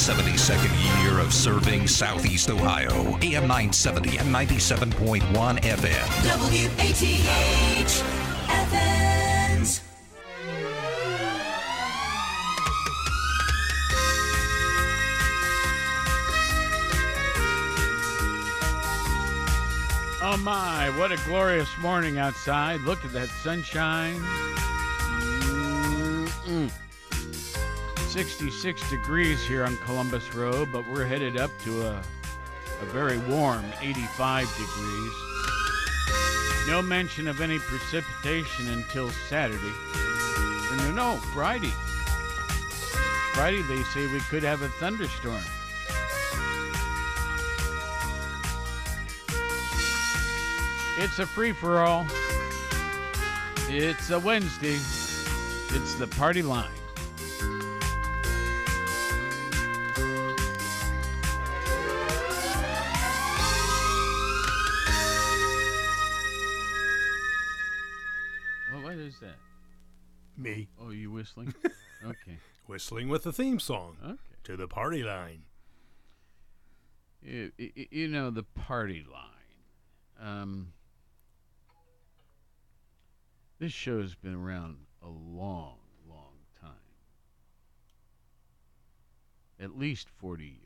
72nd year of serving Southeast Ohio. AM 970 and 97.1 FM. WATH Athens. Oh my, what a glorious morning outside. Look at that sunshine. Mm-mm. 66 degrees here on Columbus Road, but we're headed up to a, a very warm 85 degrees. No mention of any precipitation until Saturday. No, no, Friday. Friday, they say we could have a thunderstorm. It's a free for all. It's a Wednesday. It's the party line. Whistling? okay. whistling with the theme song Okay. to the party line. You, you- you know the party line. Um, this show's been around a long, long time. At least 40 years.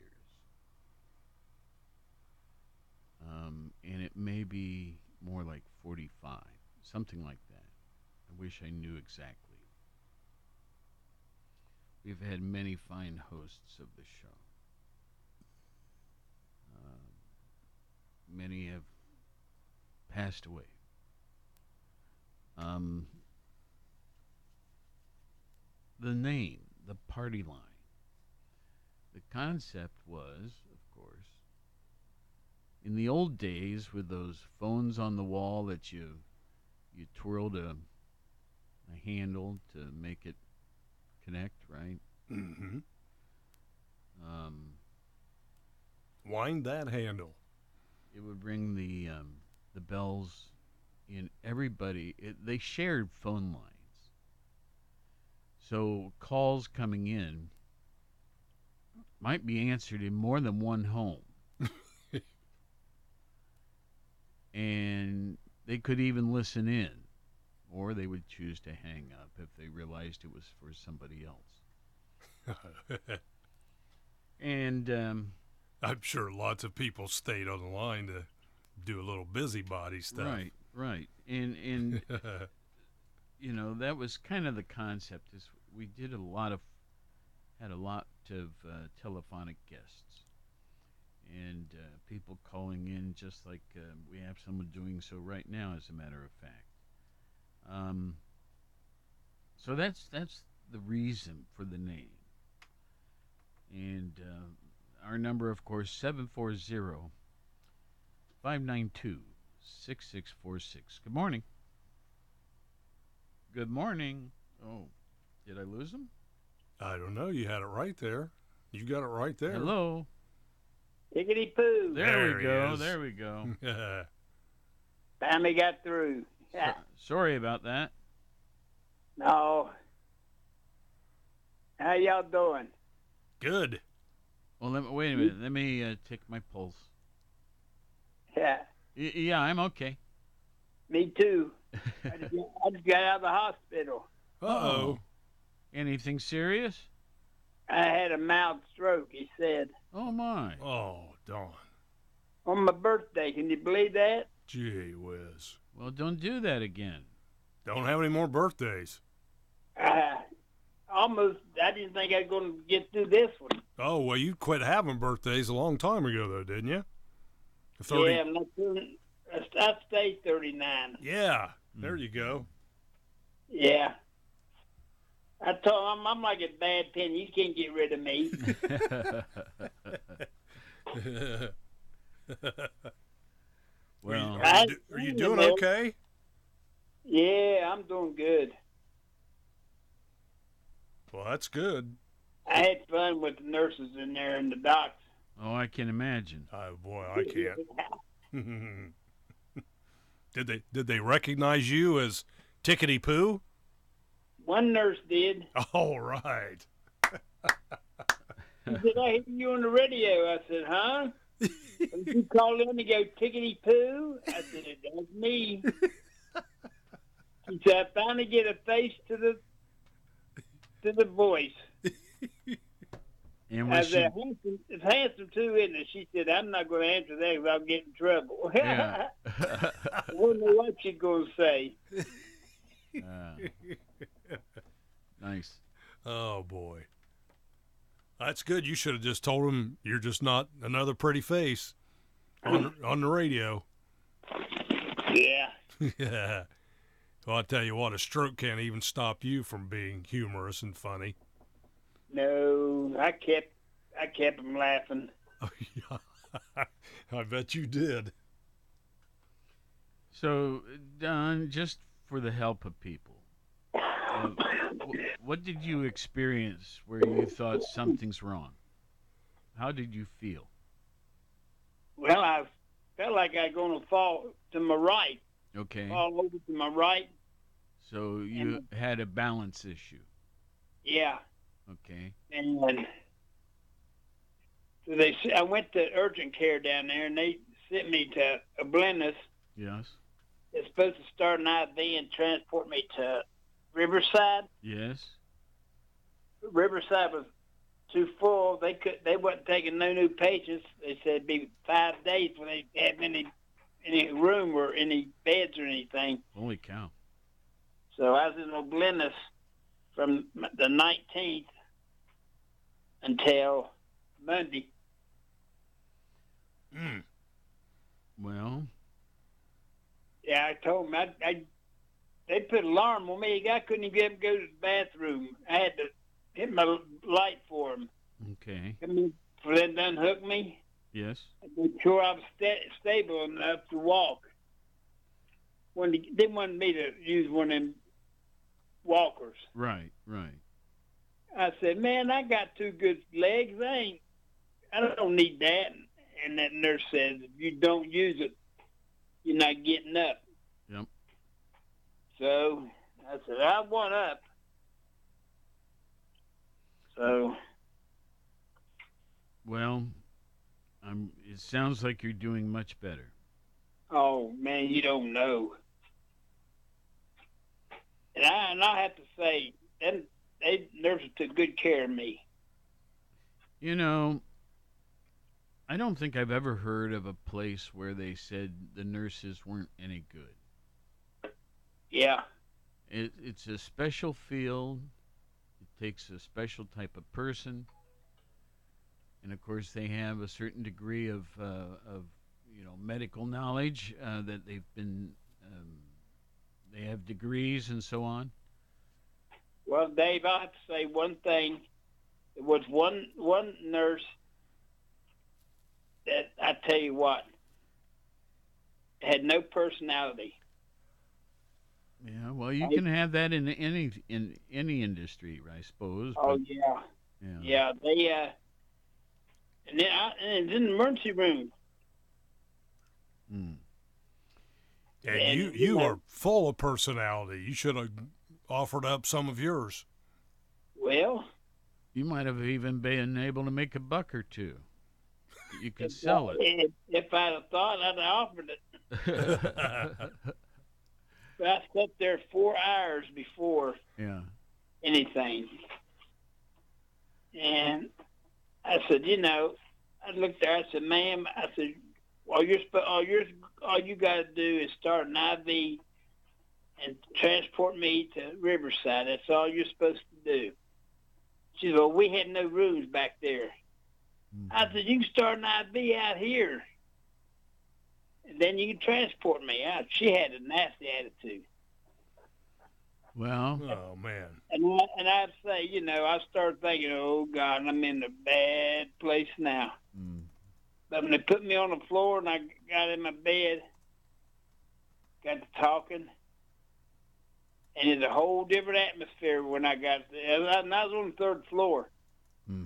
Um, and it may be more like 45, something like that. I wish I knew exactly. We've had many fine hosts of the show. Um, many have passed away. Um, the name, the party line. The concept was, of course, in the old days with those phones on the wall that you you twirled a, a handle to make it connect, right? Mm-hmm. Um, Wind that handle. it would ring the um, the bells in everybody. It, they shared phone lines, so calls coming in might be answered in more than one home, and they could even listen in, or they would choose to hang up if they realized it was for somebody else. And um, I'm sure lots of people stayed on the line to do a little busybody stuff. right, right, and and you know that was kind of the concept is we did a lot of had a lot of uh, telephonic guests. And uh, people calling in just like uh, we have someone doing so right now as a matter of fact. Um, so that's that's the reason for the name and uh, our number of course 740 592 6646 good morning Good morning. Oh, did I lose him? I don't know. You had it right there. You got it right there. Hello. Higgity poo. There, There we go. is. There we go. Finally got through. Yeah. So- sorry about that. No. How y'all doing? Good. Well, let me, wait a minute. Let me uh, take my pulse. Yeah. Y- yeah, I'm okay. Me too. I just, I just got out of the hospital. Uh oh. Anything serious? I had a mild stroke, he said. Oh my. Oh, Don. On my birthday. Can you believe that? Gee whiz. Well, don't do that again. Don't have any more birthdays. Uh, almost, I didn't think I was going to get through this one. Oh, well, you quit having birthdays a long time ago, though, didn't you? 30 Yeah, I'm not doing, I, I stayed 39. Yeah, hmm. there you go. Yeah. I told him, I'm like a bad pen. You can't get rid of me. Are you, well, are you, do- are you doing okay? yeah, I'm doing good. Well, that's good. I had fun with the nurses in there and the docs. oh, I can imagine. Oh boy, I can't. did they did they recognize you as Tickety Poo? One nurse did. All right. She said, I hear you on the radio. I said, huh? And you call in and go tickety poo? I said, that's me. She said, I finally get a face to the to the voice. And I was she, said, handsome, it's handsome too, isn't it? She said, I'm not going to answer that because I'll get in trouble. yeah. I wouldn't what she's going to say. Uh, nice. Oh boy, that's good. You should have just told him you're just not another pretty face on on the radio. Yeah. yeah. Well, I tell you what, a stroke can't even stop you from being humorous and funny. No, I kept I kept him laughing. Oh, yeah. I bet you did. So, Don, just for the help of people, uh, what did you experience where you thought something's wrong? How did you feel? Well, I felt like I was going to fall to my right, Okay. All over to my right. So you had a balance issue. Yeah, Okay. and so they I went to urgent care down there, and they sent me to O'Bleness. Yes. It's supposed to start an IV and transport me to Riverside. Yes. Riverside was too full. They could they wasn't taking no new patients. They said it'd be five days before they had any any room or any beds or anything. Holy cow. So I was in O'Bleness from the 19th until Monday. Mm. Well, Yeah, I told him I, I they put an alarm on me. I couldn't even get him to go to the bathroom. I had to hit my light for him. okay. Come in for them to unhook me. Yes. make sure I'm sta- stable enough to walk. When they didn't want me to use one of them walkers, Right. Right. I said, "Man, I got two good legs. I ain't. I don't need that." And that nurse says, "If you don't use it, you're not getting up." Yep. So I said, "I want up." So Well, I'm. It sounds like you're doing much better. Oh man, you don't know. And I and I have to say, them they nurses took good care of me. You know, I don't think I've ever heard of a place where they said the nurses weren't any good. Yeah, It, it's a special field. It takes a special type of person, and of course, they have a certain degree of uh, of you know medical knowledge uh, that they've been. Um, they have degrees and so on. Well, Dave, I have to say one thing. There was one one nurse that I tell you what had no personality. Yeah, well, you can have that in any in any industry, I suppose. Oh yeah, yeah. yeah. They uh, and then I, and it's in the emergency room. Mm. And And, you you you know- are full of personality. You should have offered up some of yours. Well, You might have even been able to make a buck or two. You could sell it. If, if I'd have thought, I'd have offered it. But I slept there four hours before yeah. anything. And I said, you know, I looked there. I said, ma'am, I said, all you're all you're all you got to do is start an IV and transport me to Riverside. That's all you're supposed to do. She said, well, we had no rooms back there. Mm-hmm. I said, you can start an IV out here. And then you can transport me out. She had a nasty attitude. Well, Oh man. And I, and I'd say, you know, I started thinking, oh God, I'm in a bad place now. mm, But when they put me on the floor and I got in my bed, got to talking, and it's a whole different atmosphere when I got there. And I was on the third floor. hmm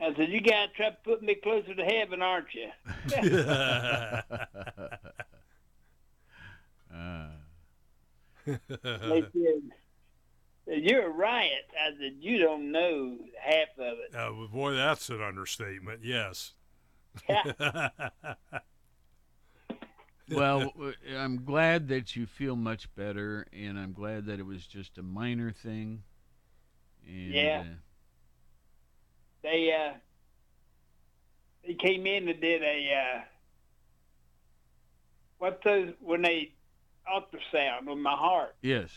I said, you guys try to put me closer to heaven, aren't you? uh, they said, said, You're a riot. I said, You don't know half of it. Uh, boy, that's an understatement. Yes. well, I'm glad that you feel much better, and I'm glad that it was just a minor thing. And, Yeah. uh, They uh they came in and did a uh what those when they ultrasound on my heart. yes.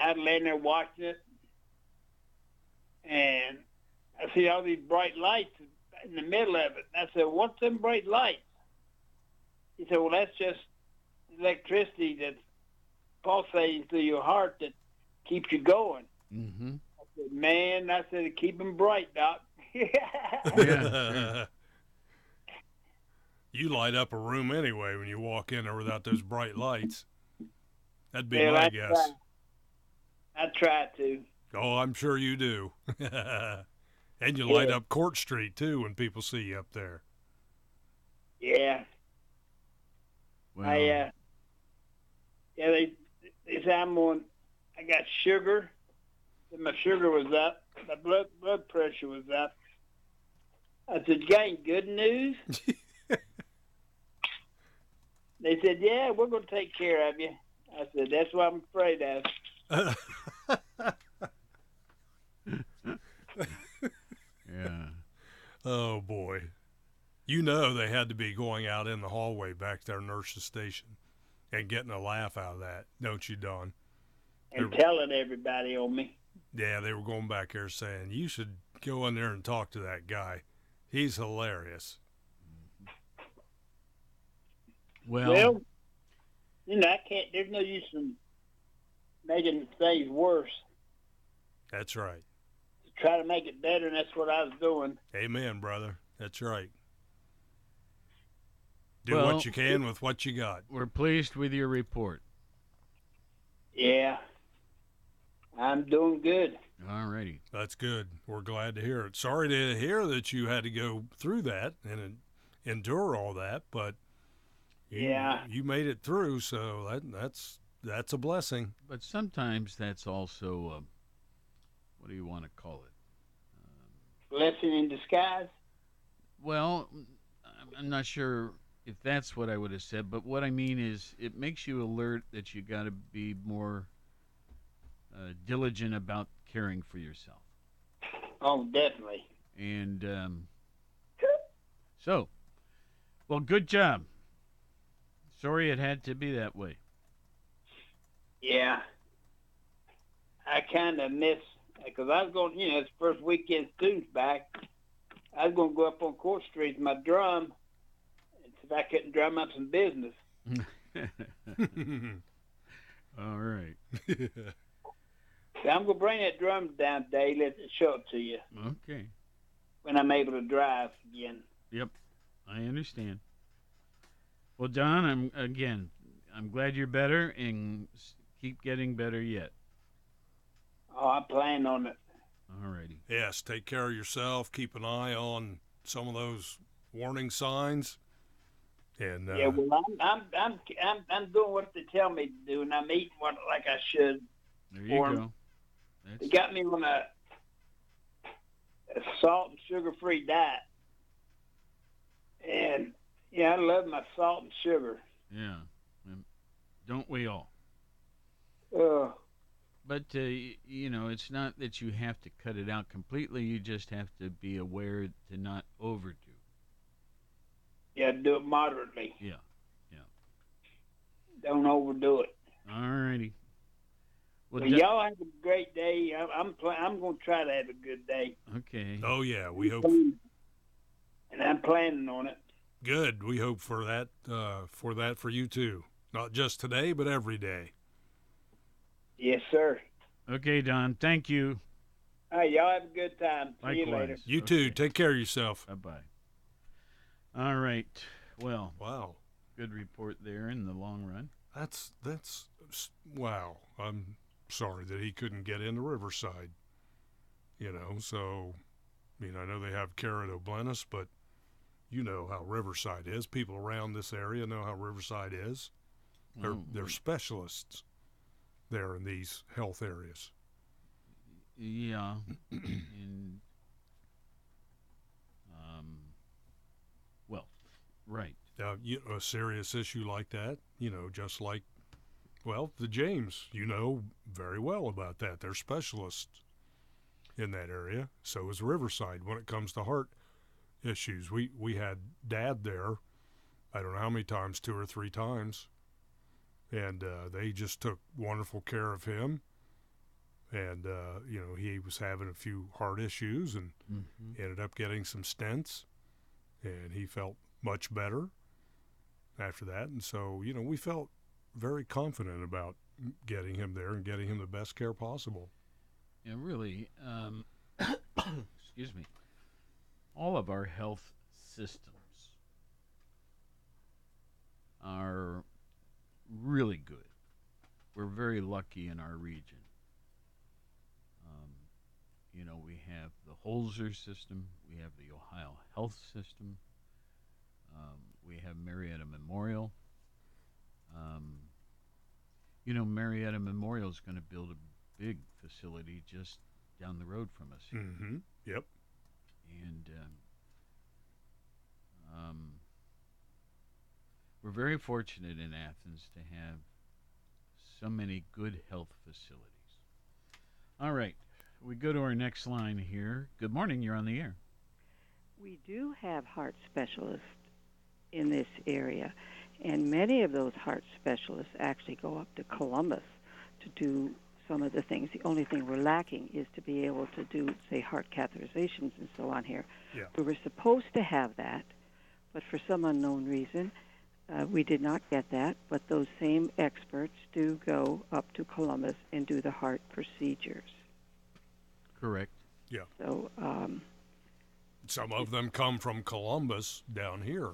I'd laying there watching it and I see all these bright lights in the middle of it. I said, What's them bright lights? He said, Well that's just electricity that's pulsating through your heart that keeps you going. Mm-hmm. I said, Man, I said keep 'em bright, Doc. Yeah. you light up a room anyway when you walk in there without those bright lights. That'd be Well, my I guess. try. I try to. Oh, I'm sure you do. and you light up Court Street too when people see you up there. Yeah. Well, I uh yeah, they they say I'm on I got sugar. And my sugar was up. My blood blood pressure was up. I said, You got any good news? they said, Yeah, we're gonna take care of you. I said, That's what I'm afraid of. yeah. oh boy. You know they had to be going out in the hallway back to their nurse's station and getting a laugh out of that, don't you, Don? And There- telling everybody on me. Yeah, they were going back there saying, You should go in there and talk to that guy. He's hilarious. Well, Well, you know, I can't there's no use in making things worse. That's right. Try to make it better and that's what I was doing. Amen, brother. That's right. Do Well- what you can with what you got. we're pleased with your report. Yeah. I'm doing good. All righty. That's good. We're glad to hear it. Sorry to hear that you had to go through that and endure all that, but you, Yeah. you made it through. So that that's that's a blessing. But sometimes that's also, uh, what do you want to call it? Blessing in disguise. Well, I'm- I'm not sure if that's what I would have said, but what I mean is it makes you alert that you got to be more uh, diligent about caring for yourself. Oh, definitely. And um, so, well, good job. Sorry it had to be that way. Yeah. I kind of miss because I was going. You know, it's first weekend students back. I was going to go up on Court Street with my drum and see if I couldn't drum up some business. All right. So I'm going to bring that drum down today. Let it show it to you Okay. when I'm able to drive again. Yep. I understand. Well, Don, I'm again. I'm glad you're better and keep getting better yet. Oh, I plan on it. All righty. yes, take care of yourself. Keep an eye on some of those warning signs. And uh, Yeah, well, I'm, I'm, I'm, I'm, I'm doing what they tell me to do, and I'm eating what like I should. There you Form. go. They got me on a, a salt and sugar free diet. And yeah, I love my salt and sugar. yeah. Don't we all? Uh, But uh, you know, it's not that you have to cut it out completely. You just have to be aware to not overdo. yeah, do it moderately. Yeah. Yeah. Don't overdo it. All righty. Well, Well, Don- y'all have a great day. I'm, I'm, pl- I'm going to try to have a good day. okay. oh yeah, we hope And I'm planning on it. Good. We hope for that uh, for that for you too. Not just today, but every day. Yes, sir. Okay, Don. Thank you. All right, y'all have a good time. See you later. Likewise. You too. Take care of yourself. Bye bye. All right. Well, Wow. good report there in the long run. That's that's wow. I'm sorry that he couldn't get into Riverside. You know, so I mean, I know they have care at O'Bleness, but you know how Riverside is. People around this area know how Riverside is. They're Oh, they're specialists. there in these health areas. Yeah, and um, well, right. Now, you a serious issue like that, you know, just like, well, the James, you know very well about that. They're specialists in that area. So is Riverside when it comes to heart issues. We we had Dad there. I don't know how many times, two or three times, and uh, they just took wonderful care of him. And uh, you know he was having a few heart issues and Mm-hmm. ended up getting some stents, and he felt much better after that. And so you know we felt very confident about getting him there and getting him the best care possible. Yeah, really. Um, excuse me. All of our health systems are really good. We're very lucky in our region. Um, you know, we have the Holzer system, we have the Ohio Health System, um, we have Marietta Memorial. Um, you know, Marietta Memorial is going to build a big facility just down the road from us. Mm-hmm. Yep. And um, um, we're very fortunate in Athens to have so many good health facilities. All right, we go to our next line here. Good morning, you're on the air. We do have heart specialists in this area, and many of those heart specialists actually go up to Columbus to do some of the things. The only thing we're lacking is to be able to do, say, heart catheterizations and so on here. Yeah. We were supposed to have that, but for some unknown reason, uh, we did not get that. But those same experts do go up to Columbus and do the heart procedures. Correct. Yeah. So um, Some of them come from Columbus down here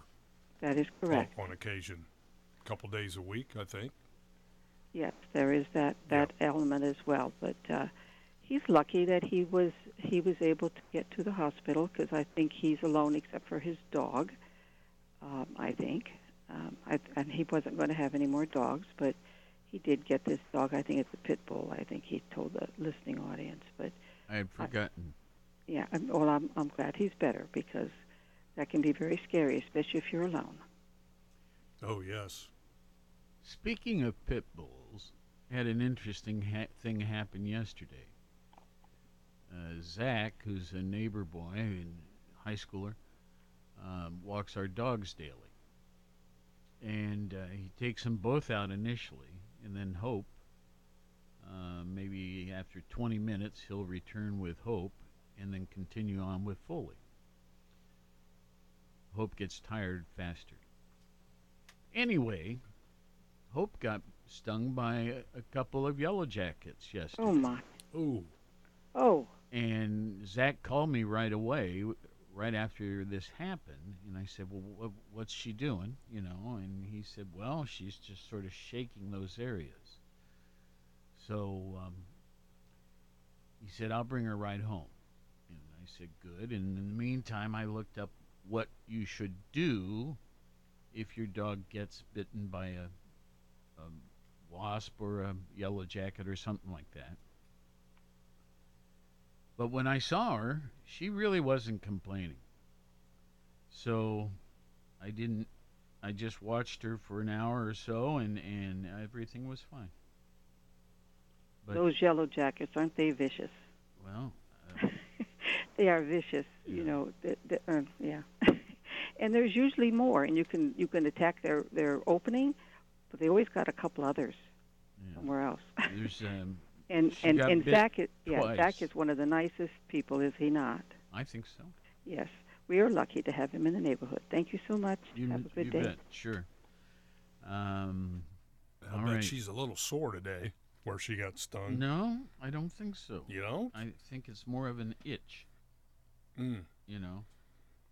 that is correct. on occasion, a couple days a week, I think. Yes, there is that that element as well. But uh, he's lucky that he was he was able to get to the hospital because I think he's alone except for his dog. Um, I think, um, I, and he wasn't going to have any more dogs, but he did get this dog. I think it's a pit bull. I think he told the listening audience. But I had forgotten. yeah, I'm, well, I'm I'm glad he's better because that can be very scary, especially if you're alone. Oh yes. Speaking of pit bulls, had an interesting ha- thing happen yesterday. Uh, Zach, who's a neighbor boy and high schooler, um, walks our dogs daily. And uh, he takes them both out initially, and then Hope. Uh, maybe after 20 minutes, he'll return with Hope and then continue on with Foley. Hope gets tired faster. Anyway, Hope got stung by a, a couple of yellow jackets yesterday. Oh my! Ooh. Oh, And Zach called me right away, right after this happened, and I said, "Well, wh- what's she doing?" You know, and he said, "Well, she's just sort of shaking those areas." So um, he said, "I'll bring her right home," and I said, "Good." And in the meantime, I looked up what you should do if your dog gets bitten by a, a wasp or a yellow jacket or something like that. But when I saw her, she really wasn't complaining. So I didn't I just watched her for an hour or so and and everything was fine. But those yellow jackets aren't they vicious? well, uh, they are vicious, you know. The, the, uh, yeah, and there's usually more, and you can you can attack their their opening, but they always got a couple others yeah. somewhere else. there's um and and and Zach is yeah twice. Zach is one of the nicest people, is he not? I think so. Yes, we are lucky to have him in the neighborhood. Thank you so much. You, have a good you day. bet. Sure. Um I All bet right. she's a little sore today where she got stung. no, I don't think so. You know? I think it's more of an itch, Mm. you know.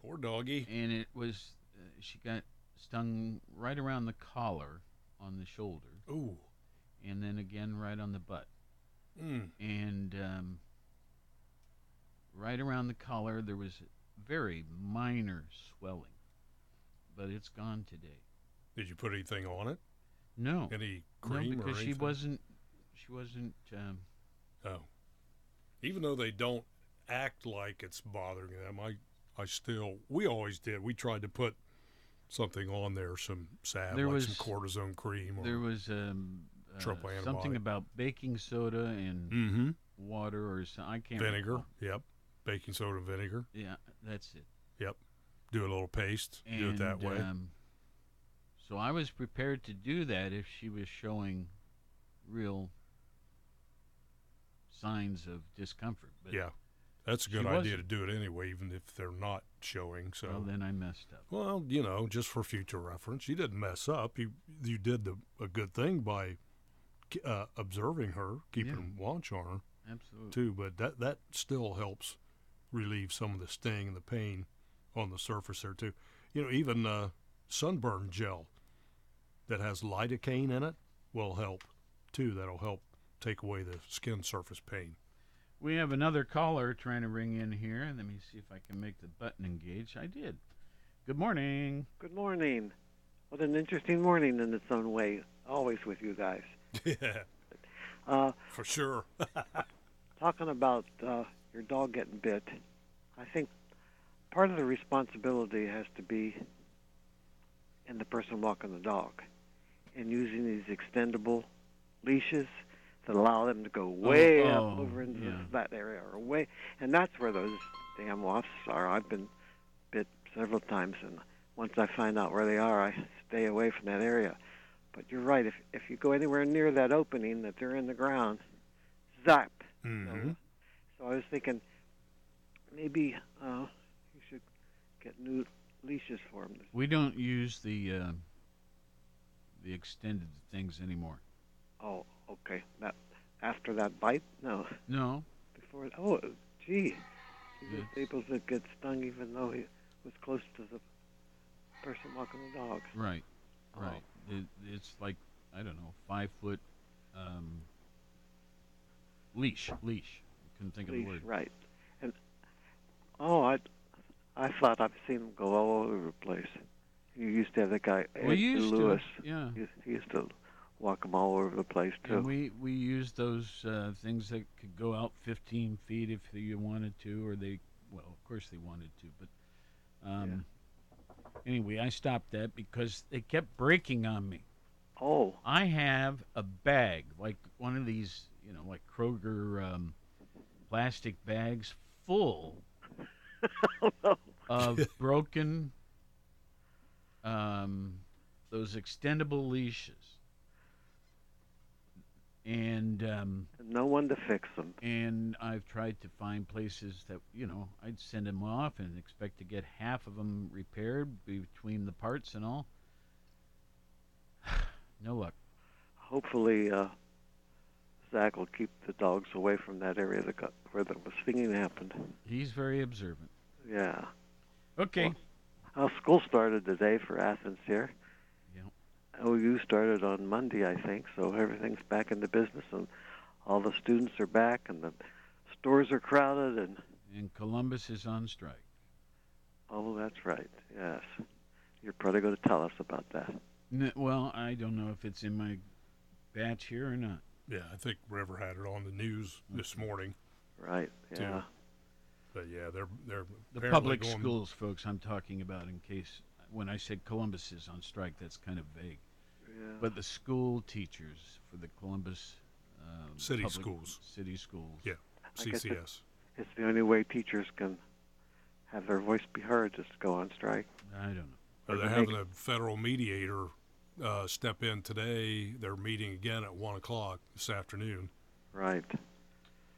Poor doggy. and it was uh, she got stung right around the collar on the shoulder Ooh. and then again right on the butt Mm. and um, right around the collar there was very minor swelling but it's gone today Did you put anything on it? no Any no cream or because she wasn't she wasn't. Um, Oh. Even though they don't act like it's bothering them, I, I still, we always did. We tried to put something on there, some salve, There like was- some cortisone cream. Or, there was um, uh, something about baking soda and mm-hmm. water or. I can't vinegar. recall. Yep. Baking soda and vinegar. Yeah, that's it. Yep. Do a little paste. And, do it that way. Um, so I was prepared to do that if she was showing real signs of discomfort. But yeah. That's a she good idea wasn't. to do it anyway, even if they're not showing. So, well, then I messed up. Well, you know, just for future reference, you didn't mess up. You you did the, a good thing by uh, observing her, keeping watch on her Absolutely. too. But that that still helps relieve some of the sting and the pain on the surface there too. You know, even uh, sunburn gel that has lidocaine in it will help too. That'll help take away the skin surface pain. We have another caller trying to ring in here. Let me see if I can make the button engage. I did. Good morning. Good morning. What an interesting morning in its own way. Always with you guys. yeah, Uh, for sure. talking about uh, your dog getting bit, I think part of the responsibility has to be in the person walking the dog and using these extendable leashes that allow them to go way oh, up over into yeah. that area or way, and that's where those damn wasps are. I've been bit several times, and once I find out where they are, I stay away from that area. But you're right. If if you go anywhere near that opening that they're in the ground, zap. hmm So I was thinking maybe uh, you should get new leashes for them. We don't use the uh, the extended things anymore. Oh, okay. That after that bite? No, No, before. Oh, gee, he was Yeah. able to get stung even though he was close to the person walking the dog. right, Oh. right. It, it's like I don't know, five foot um, leash. Leash. Couldn't think of the word. right? And oh, I, I thought I've seen them go all over the place. You used to have the guy We Ed used Lewis. to. Yeah. He, he used to walk them all over the place too. And we we used those uh, things that could go out 15 feet if you wanted to, or they, well, of course they wanted to, but um, anyway, I stopped that because they kept breaking on me. oh, I have a bag, like one of these, you know, like Kroger um, plastic bags, full of broken, um, those extendable leashes. And um, no one to fix them. and I've tried to find places that you know I'd send them off and expect to get half of them repaired between the parts and all. no luck. Hopefully, uh, Zach will keep the dogs away from that area that got, where the stinging happened. He's very observant. Yeah. Okay. Well, school started today for Athens here. Oh, yep. OU started on Monday, I think, so everything's back into business, and all the students are back, and the stores are crowded, and and Columbus is on strike. oh, that's right, yes. You're probably going to tell us about that. N- well, I don't know if it's in my batch here or not. Yeah, I think River had it on the news this morning. Right, Too. yeah. But yeah, they're they're The public going- schools, folks, I'm talking about in case when I said Columbus is on strike, that's kind of vague. yeah. But the school teachers for the Columbus um, City public- schools. city schools. Yeah. I guess it- CCS. It's the only way teachers can have their voice be heard, just to go on strike. I don't know. Or they're having make- a federal mediator uh, step in today. They're meeting again at one o'clock this afternoon. Right.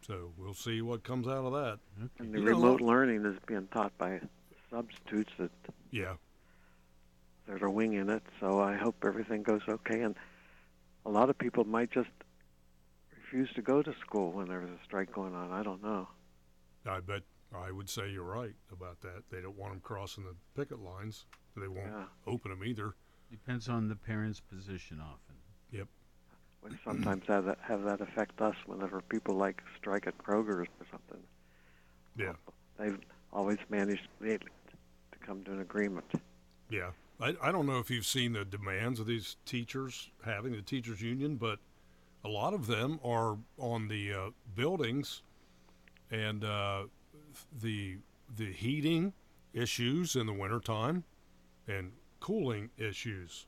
So we'll see what comes out of that. And the You know, remote learning is being taught by substitutes that Yeah. That wing in it. So I hope everything goes okay. And a lot of people might just refuse to go to school when there's a strike going on. I don't know. I bet I would say you're right about that. They don't want them crossing the picket lines. They won't Yeah. open them either. Depends on the parent's position often. Yep. We sometimes have that have that affect us whenever people like strike at Kroger's or something. Yeah. They've always managed to to come to an agreement. Yeah. I, I don't know if you've seen the demands of these teachers having the teachers union, but a lot of them are on the uh, buildings and uh, the the heating issues in the wintertime and cooling issues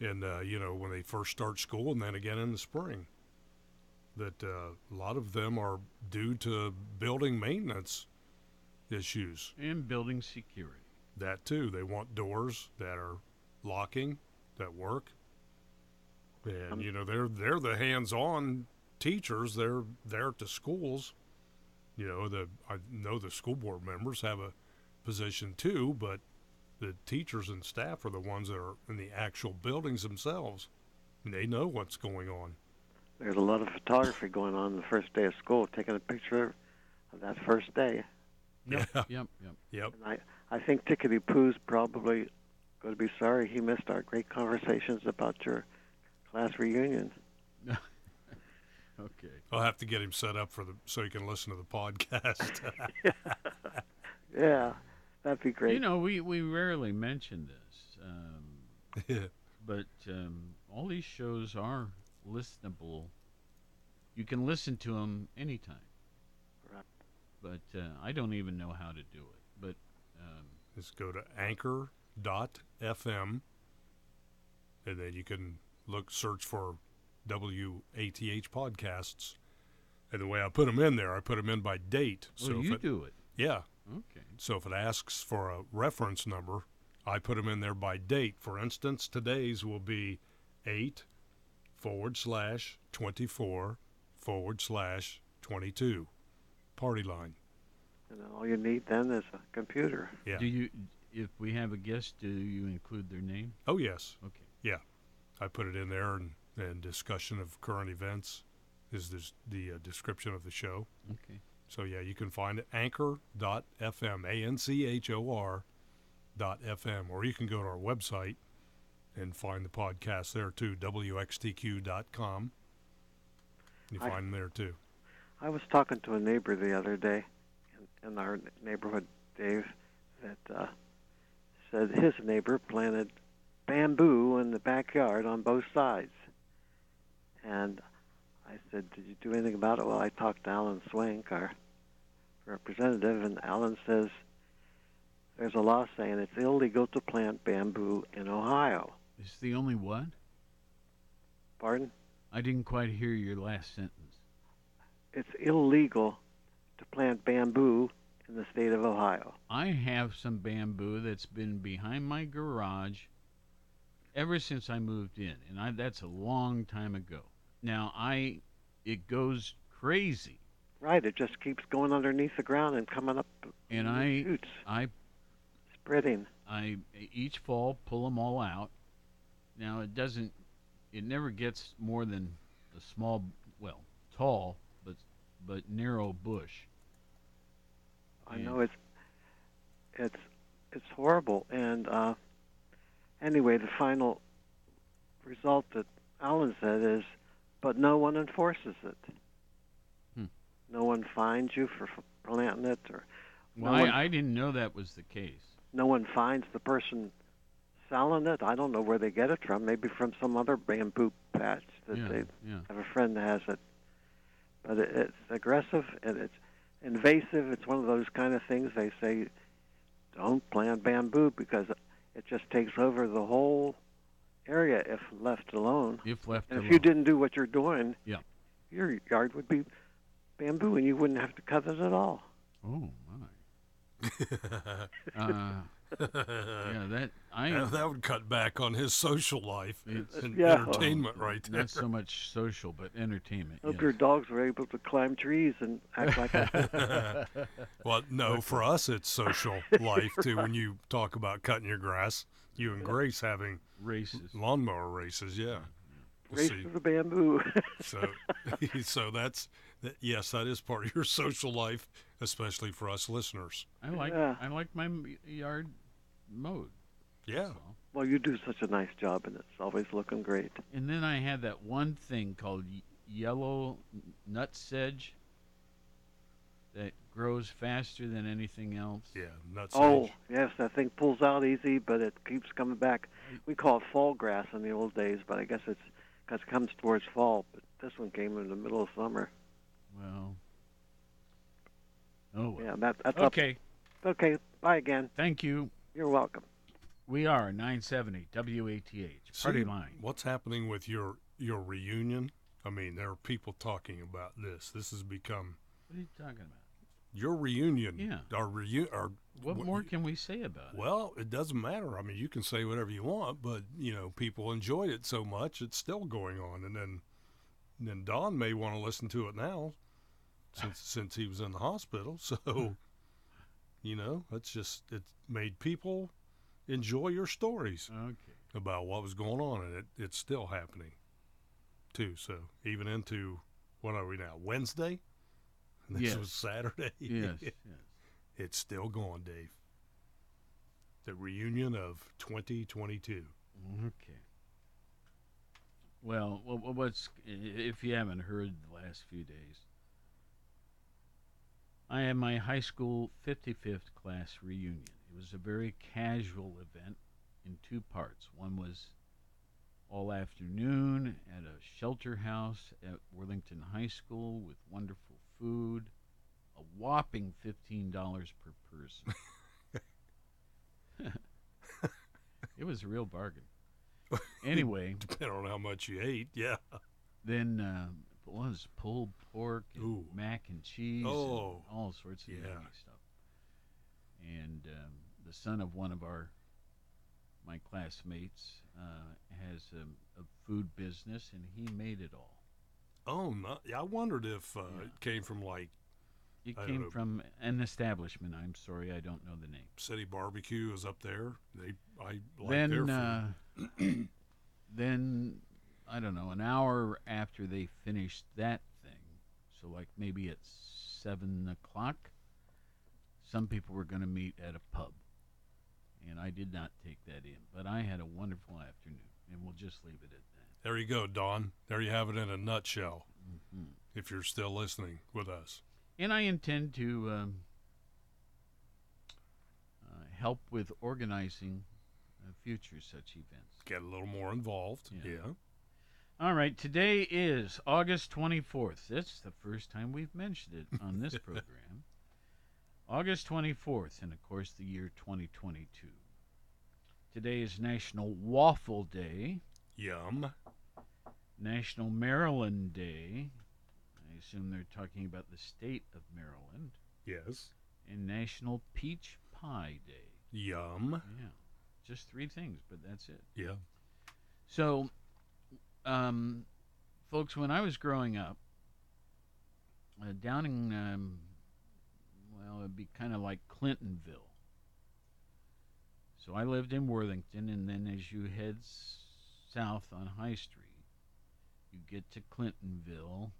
and uh, you know when they first start school and then again in the spring that uh, a lot of them are due to building maintenance issues And building security. That too. They want doors that are locking that work. And Um, you know they're they're the hands-on teachers. They're there at the schools. You know the i know the school board members have a position too but the teachers and staff are the ones that are in the actual buildings themselves. And they know what's going on. There's a lot of photography going on the first day of school, taking a picture of that first day. Yep, Yeah. yep, yep. yep. And I, I think Tickety Poo's probably going to be sorry he missed our great conversations about your class reunion. Okay. i'll have to get him set up for the so he can listen to the podcast Yeah, that'd be great. You know, we, we rarely mention this, um, but um, all these shows are listenable. You can listen to them anytime. Right. But uh, I don't even know how to do it. Is go to anchor.fm and then you can look search for WATH podcasts. And the way I put them in there, I put them in by date. Oh, well, if you it, do it. yeah, Okay. so if it asks for a reference number, I put them in there by date. For instance, today's will be 8 forward slash 24 forward slash 22. Party line. And all you need then is a computer. Yeah. Do you, if we have a guest, do you include their name? Oh, yes. Okay. Yeah, I put it in there, and, and discussion of current events is this, the uh, description of the show. Okay. So yeah, you can find it anchor.fm, a n c h o r dot fm, or you can go to our website and find the podcast there too, wxtq.com. You I- find them there too. I was talking to a neighbor the other day in, our neighborhood, Dave, that uh, said his neighbor planted bamboo in the backyard on both sides. And I said, Did you do anything about it? Well, I talked to Alan Swank, our representative, and Alan says there's a law saying it's illegal to plant bamboo in Ohio. Is the only what? Pardon? I didn't quite hear your last sentence. It's illegal to plant bamboo in the state of Ohio. I have some bamboo that's been behind my garage ever since I moved in, and I, that's a long time ago. Now I, it goes crazy, Right, it just keeps going underneath the ground and coming up and I, shoots, I, spreading. I each fall pull them all out. Now it doesn't, it never gets more than a small, well, tall but but narrow bush. I know it's it's it's horrible. And uh, anyway, the final result that Alan said is, but no one enforces it. Hmm. No one finds you for f- planting it, or Well, No one- I, I didn't know that was the case. no one finds the person selling it. I don't know where they get it from. Maybe from some other bamboo patch that yeah, they yeah. Have a friend that has it, but it, it's aggressive and it's invasive. It's one of those kind of things they say don't plant bamboo because it just takes over the whole area if left alone. If left And alone. if you didn't do what you're doing, Yeah. your yard would be bamboo and you wouldn't have to cut it at all. Oh my. uh, yeah, that I Yeah, that would cut back on his social life It's- and Yeah. entertainment right there. not so much social, but entertainment. Hope yes. your dogs were able to climb trees and act like a well, no, for us it's social life too. When you talk about cutting your grass, you and Grace having racist. lawnmower races, yeah. race See, to the bamboo. so, so that's that, yes, that is part of your social life, especially for us listeners. I like Yeah. I like my yard mowed. Yeah, so. well, you do such a nice job and it's always looking great. And then I had that one thing called yellow n- nut sedge that grows faster than anything else. yeah, nuts. Oh, yes, that thing pulls out easy, but it keeps coming back. We call it fall grass in the old days, but I guess it's because it comes towards fall. But this one came in the middle of summer. Well. Oh well. Yeah, that, that's Okay. up. Okay, bye again. Thank you. You're welcome. We are 970 WATH Party See, Line. What's happening with your your reunion? I mean, there are people talking about this. This has become What are you talking about? your reunion. Yeah. Our reunion. Our What wh- more can we say about it? Well, it doesn't matter. I mean, you can say whatever you want, but you know, people enjoyed it so much, it's still going on. And then, and then Don may want to listen to it now, since since he was in the hospital. So, hmm. You know, it's just it made people enjoy your stories Okay. about what was going on, and it, it's still happening, too. So even into what are we now? Wednesday. This Yes. was Saturday. Yes. yes. It's still going, Dave. The reunion of 2022. Okay. Well, wha- wha- what's if you haven't heard the last few days? I had my high school 55th class reunion. It was a very casual event in two parts. One was all afternoon at a shelter house at Worthington High School with wonderful food, a whopping $15 per person. it was a real bargain. Anyway, Depending on how much you ate, yeah. then uh, it was pulled pork and Ooh. mac and cheese Oh. and all sorts of Yeah. stuff. And um, the son of one of our my classmates uh, has a, a food business, and he made it all. Oh, no, yeah, I wondered if uh, Yeah. it came from like It I came from an establishment. I'm sorry, I don't know the name. City Barbecue is up there. They, I like then, their food. uh, then I don't know. An hour after they finished that thing, so like maybe at seven o'clock, some people were going to meet at a pub, and I did not take that in. But I had a wonderful afternoon, and we'll just leave it at that. there you go, Don. There you have it in a nutshell. hmm If you're still listening with us, And I intend to um, uh, help with organizing uh, future such events. get a little more involved. Yeah. yeah. All right, today is August 24th. That's the first time we've mentioned it on this program. August 24th, and of course, the year 2022. Today is National Waffle Day, Yum. National Maryland Day. I assume they're talking about the state of Maryland, Yes. and National Peach Pie Day. Yum. Yeah, just three things, but that's it. Yeah. So, um, folks, when I was growing up, uh, down in, um, well, it'd be kind of like Clintonville. So I lived in Worthington, and then as you head s- south on High Street, you get to Clintonville,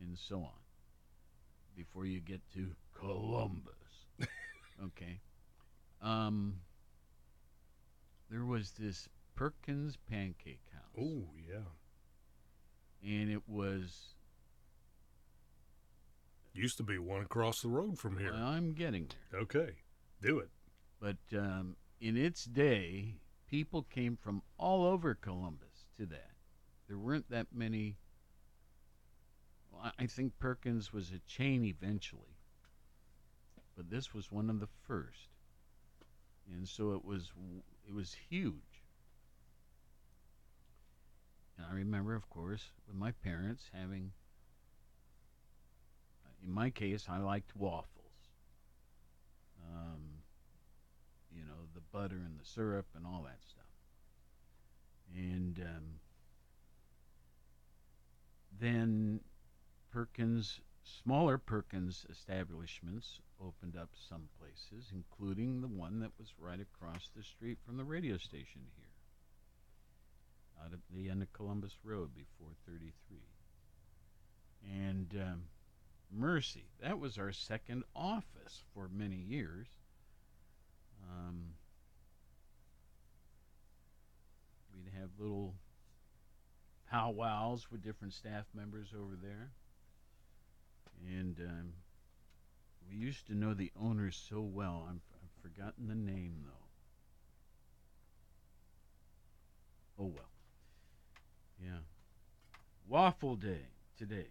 and so on, before you get to Columbus. okay. Um, there was this Perkins Pancake House. Oh, yeah. And it was. Used to be one across the road from here. I'm getting there. okay. Do it. But um, in its day, people came from all over Columbus to that. There weren't that many. Well, I- I think Perkins was a chain eventually, but this was one of the first, and so it was it was huge. And I remember, of course, with my parents having. In my case, I liked waffles. Um, you know, the butter and the syrup and all that stuff. And um, then Perkins, smaller Perkins establishments opened up some places, including the one that was right across the street from the radio station here, out at the end of Columbus Road before 33. And um, Mercy, that was our second office for many years. Um, we'd have little powwows with different staff members over there. And um, we used to know the owners so well. I'm, I've forgotten the name, though. Oh, well. Yeah. Waffle Day today.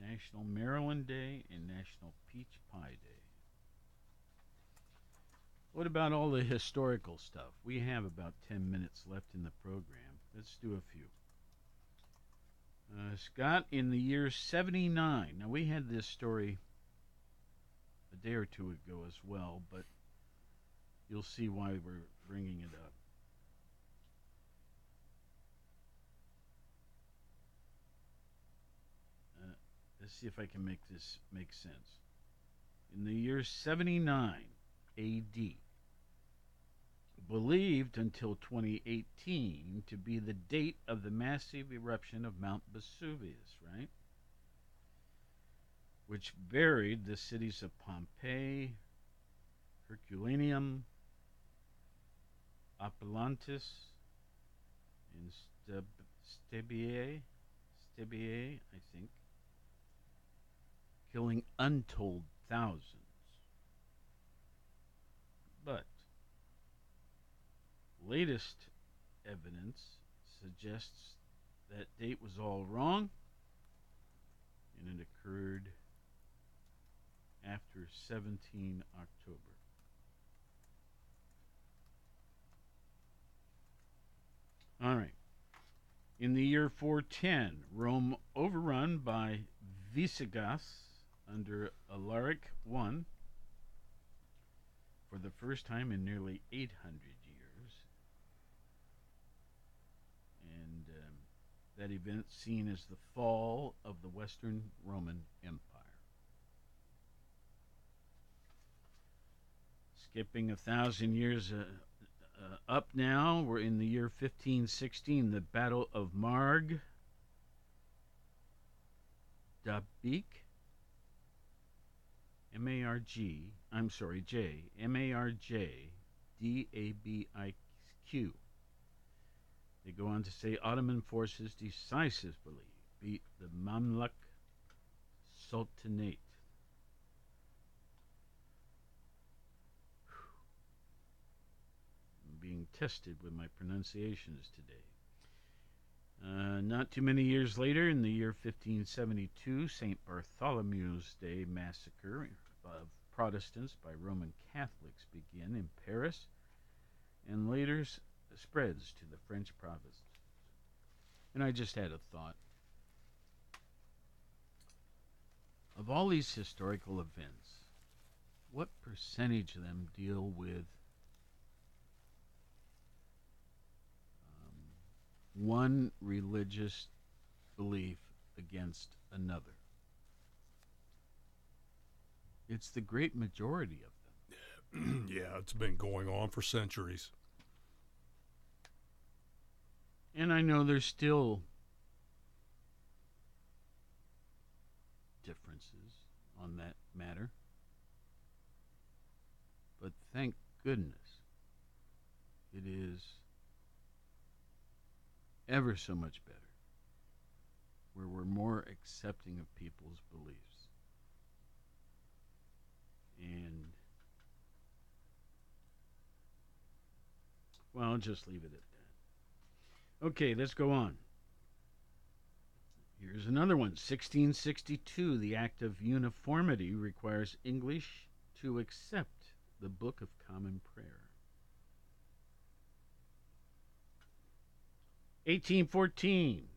National Maryland Day and National Peach Pie Day. What about all the historical stuff? We have about 10 minutes left in the program. Let's do a few. Uh, Scott, in the year 79, now we had this story a day or two ago as well, but you'll see why we're bringing it up. Let's see if I can make this make sense. In the year 79 AD, believed until 2018 to be the date of the massive eruption of Mount Vesuvius, right? Which buried the cities of Pompeii, Herculaneum, Apollontis, and Steb- Stebiae, I think, killing untold thousands. But latest evidence suggests that date was all wrong and it occurred after 17 October. All right. In the year 410, Rome overrun by Visigoths under Alaric I for the first time in nearly 800 years. And um, that event seen as the fall of the Western Roman Empire. Skipping a thousand years uh, uh, up now, we're in the year 1516, the Battle of Marg. Dabiq. M A R G, I'm sorry, J, M A R J, D A B I Q. They go on to say Ottoman forces decisively beat the Mamluk Sultanate. I'm being tested with my pronunciations today. Uh, not too many years later, in the year 1572, St. Bartholomew's Day massacre of Protestants by Roman Catholics begin in Paris and later spreads to the French provinces. And I just had a thought. Of all these historical events, what percentage of them deal with um, one religious belief against another? It's the great majority of them. yeah, it's been going on for centuries. And I know there's still differences on that matter. But thank goodness it is ever so much better where we're more accepting of people's beliefs. And well, I'll just leave it at that. Okay, let's go on. Here's another one. 1662. The Act of Uniformity requires English to accept the Book of Common Prayer. 1814.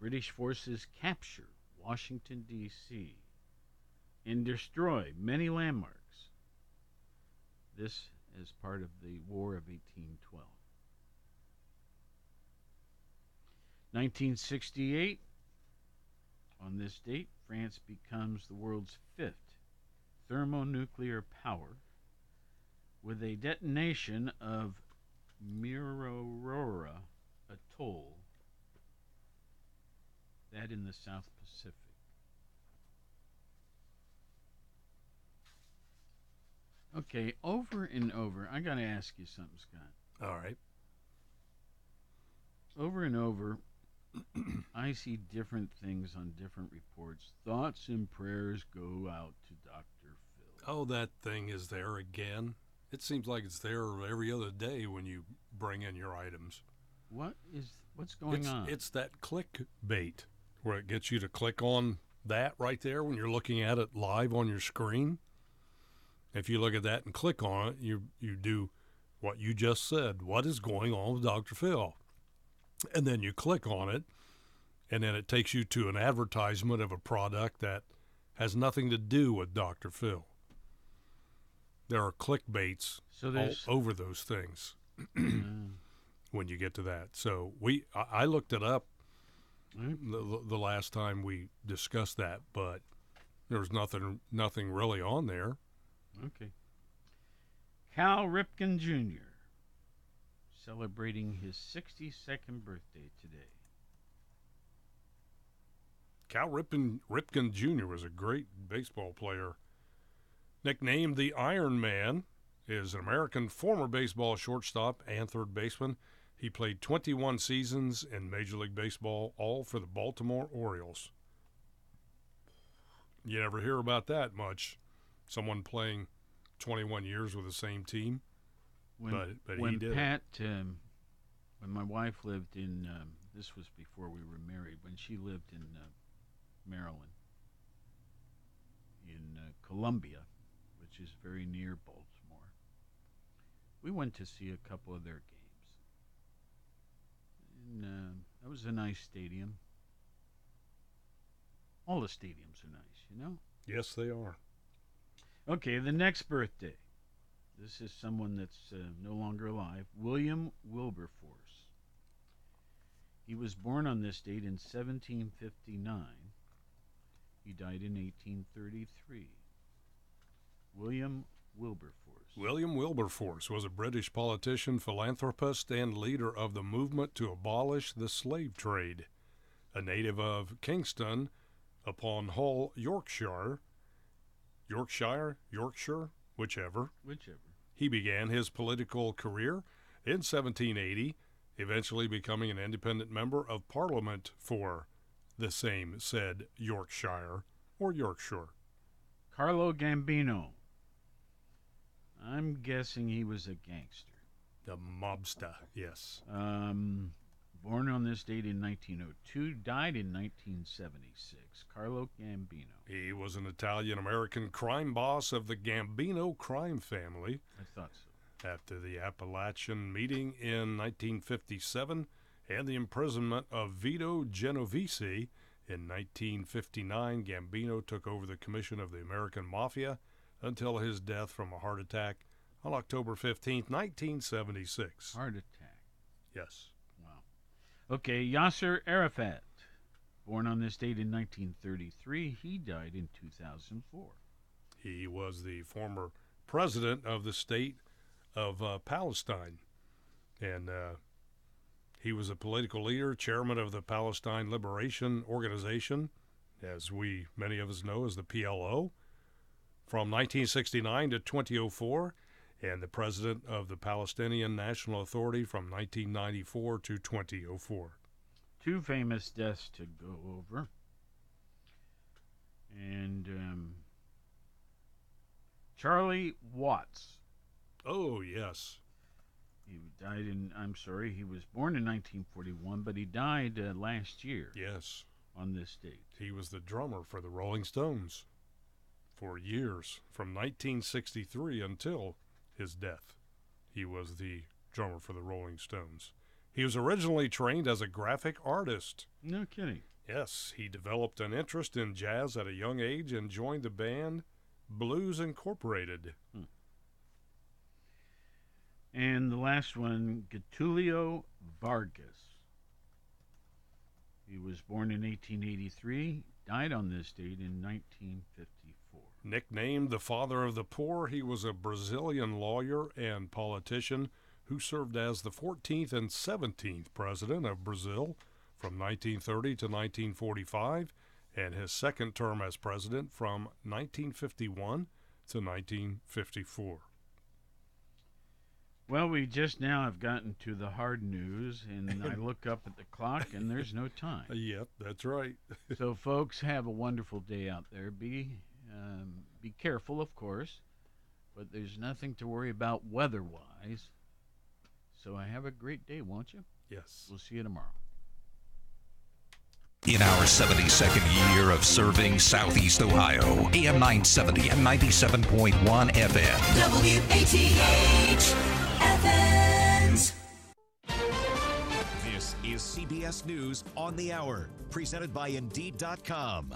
British forces capture Washington, D.C. and destroy many landmarks. This is part of the War of 1812. 1968, on this date, France becomes the world's fifth thermonuclear power with a detonation of Mururoa Atoll, that in the South Pacific. Okay, over and over, I got to ask you something, Scott. All right. over and over, I see different things on different reports. Thoughts and prayers go out to Dr. Phil. Oh, that thing is there again. It seems like it's there every other day when you bring in your items. What is what's going it's, on? It's that click bait where it gets you to click on that right there when you're looking at it live on your screen. If you look at that and click on it, you you do what you just said. What is going on with Dr. Phil? And then you click on it, and then it takes you to an advertisement of a product that has nothing to do with Dr. Phil. There are clickbaits so all over those things when you get to that. So we, I, I looked it up mm-hmm. Right. the, the last time we discussed that, but there was nothing, nothing really on there. Okay. Cal Ripken Jr. celebrating his 62nd birthday today. Cal Ripken, Ripken Jr. was a great baseball player. Nicknamed the Iron Man, is an American former baseball shortstop and third baseman. He played 21 seasons in Major League Baseball, all for the Baltimore Orioles. You never hear about that much. Someone playing 21 years with the same team. When, But- but he when did it. Pat, um, when my wife lived in, um, this was before we were married, when she lived in uh, Maryland, in uh, Columbia, which is very near Baltimore, we went to see a couple of their games. And uh, that was a nice stadium. All the stadiums are nice, you know? Yes, they are. Okay, the next birthday. This is someone that's uh, no longer alive. William Wilberforce. He was born on this date in 1759. He died in 1833. William Wilberforce. William Wilberforce was a British politician, philanthropist, and leader of the movement to abolish the slave trade. A native of Kingston upon Hull, Yorkshire, Yorkshire, Yorkshire, whichever, Whichever. he began his political career in 1780, eventually becoming an independent member of Parliament for the same said Yorkshire or Yorkshire. Carlo Gambino. I'm guessing he was a gangster. The mobster, yes. Um, born on this date in 1902, died in 1976. Carlo Gambino. He was an Italian American crime boss of the Gambino crime family. I thought so. After the Appalachian meeting in 1957 and the imprisonment of Vito Genovese in 1959, Gambino took over the commission of the American Mafia until his death from a heart attack on October 15, 1976. Heart attack. Yes. Okay, Yasser Arafat. Born on this date in 1933, he died in 2004. He was the former president of the state of uh, Palestine. And uh, he was a political leader, chairman of the Palestine Liberation Organization, as we, many of us know, as the PLO, from 1969 to 2004, and the president of the Palestinian National Authority from 1994 to 2004. Two famous deaths to go over. And um, Charlie Watts. Oh, yes. He died in, I'm sorry, he was born in 1941, but he died uh, last year Yes. on this date. He was the drummer for the Rolling Stones for years, from 1963 until his death. He was the drummer for the Rolling Stones. He was originally trained as a graphic artist. No kidding. Yes, he developed an interest in jazz at a young age and joined the band Blues Incorporated. Hmm. And the last one, Getulio Vargas. He was born in 1883, died on this date in 1954. Nicknamed the father of the poor, he was a Brazilian lawyer and politician who served as the 14th and 17th president of Brazil from 1930 to 1945, and his second term as president from 1951 to 1954. Well, we just now have gotten to the hard news, and I look up at the clock, and there's no time. Yep, that's right. so, folks, have a wonderful day out there. Be um, be careful, of course, but there's nothing to worry about weather-wise. So, I have a great day, won't you? Yes. We'll see you tomorrow. In our 72nd year of serving Southeast Ohio, AM 970 and 97.1 FM. WATH Athens. This is CBS News on the Hour, presented by Indeed.com.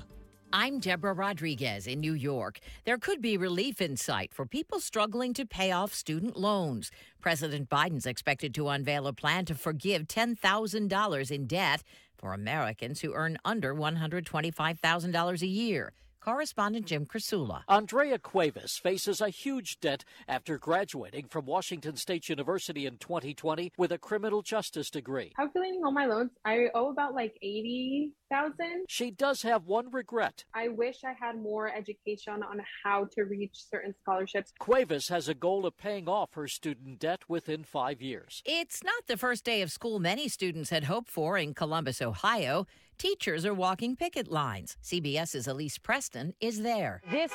I'm Deborah Rodriguez in New York. There could be relief in sight for people struggling to pay off student loans. President Biden's expected to unveil a plan to forgive $10,000 in debt for Americans who earn under $125,000 a year. Correspondent Jim Krasula. Andrea Cuevas faces a huge debt after graduating from Washington State University in 2020 with a criminal justice degree. Calculating all my loans, I owe about like 80,000. She does have one regret. I wish I had more education on how to reach certain scholarships. Cuevas has a goal of paying off her student debt within five years. It's not the first day of school many students had hoped for in Columbus, Ohio. Teachers are walking picket lines. CBS's Elise Preston is there. This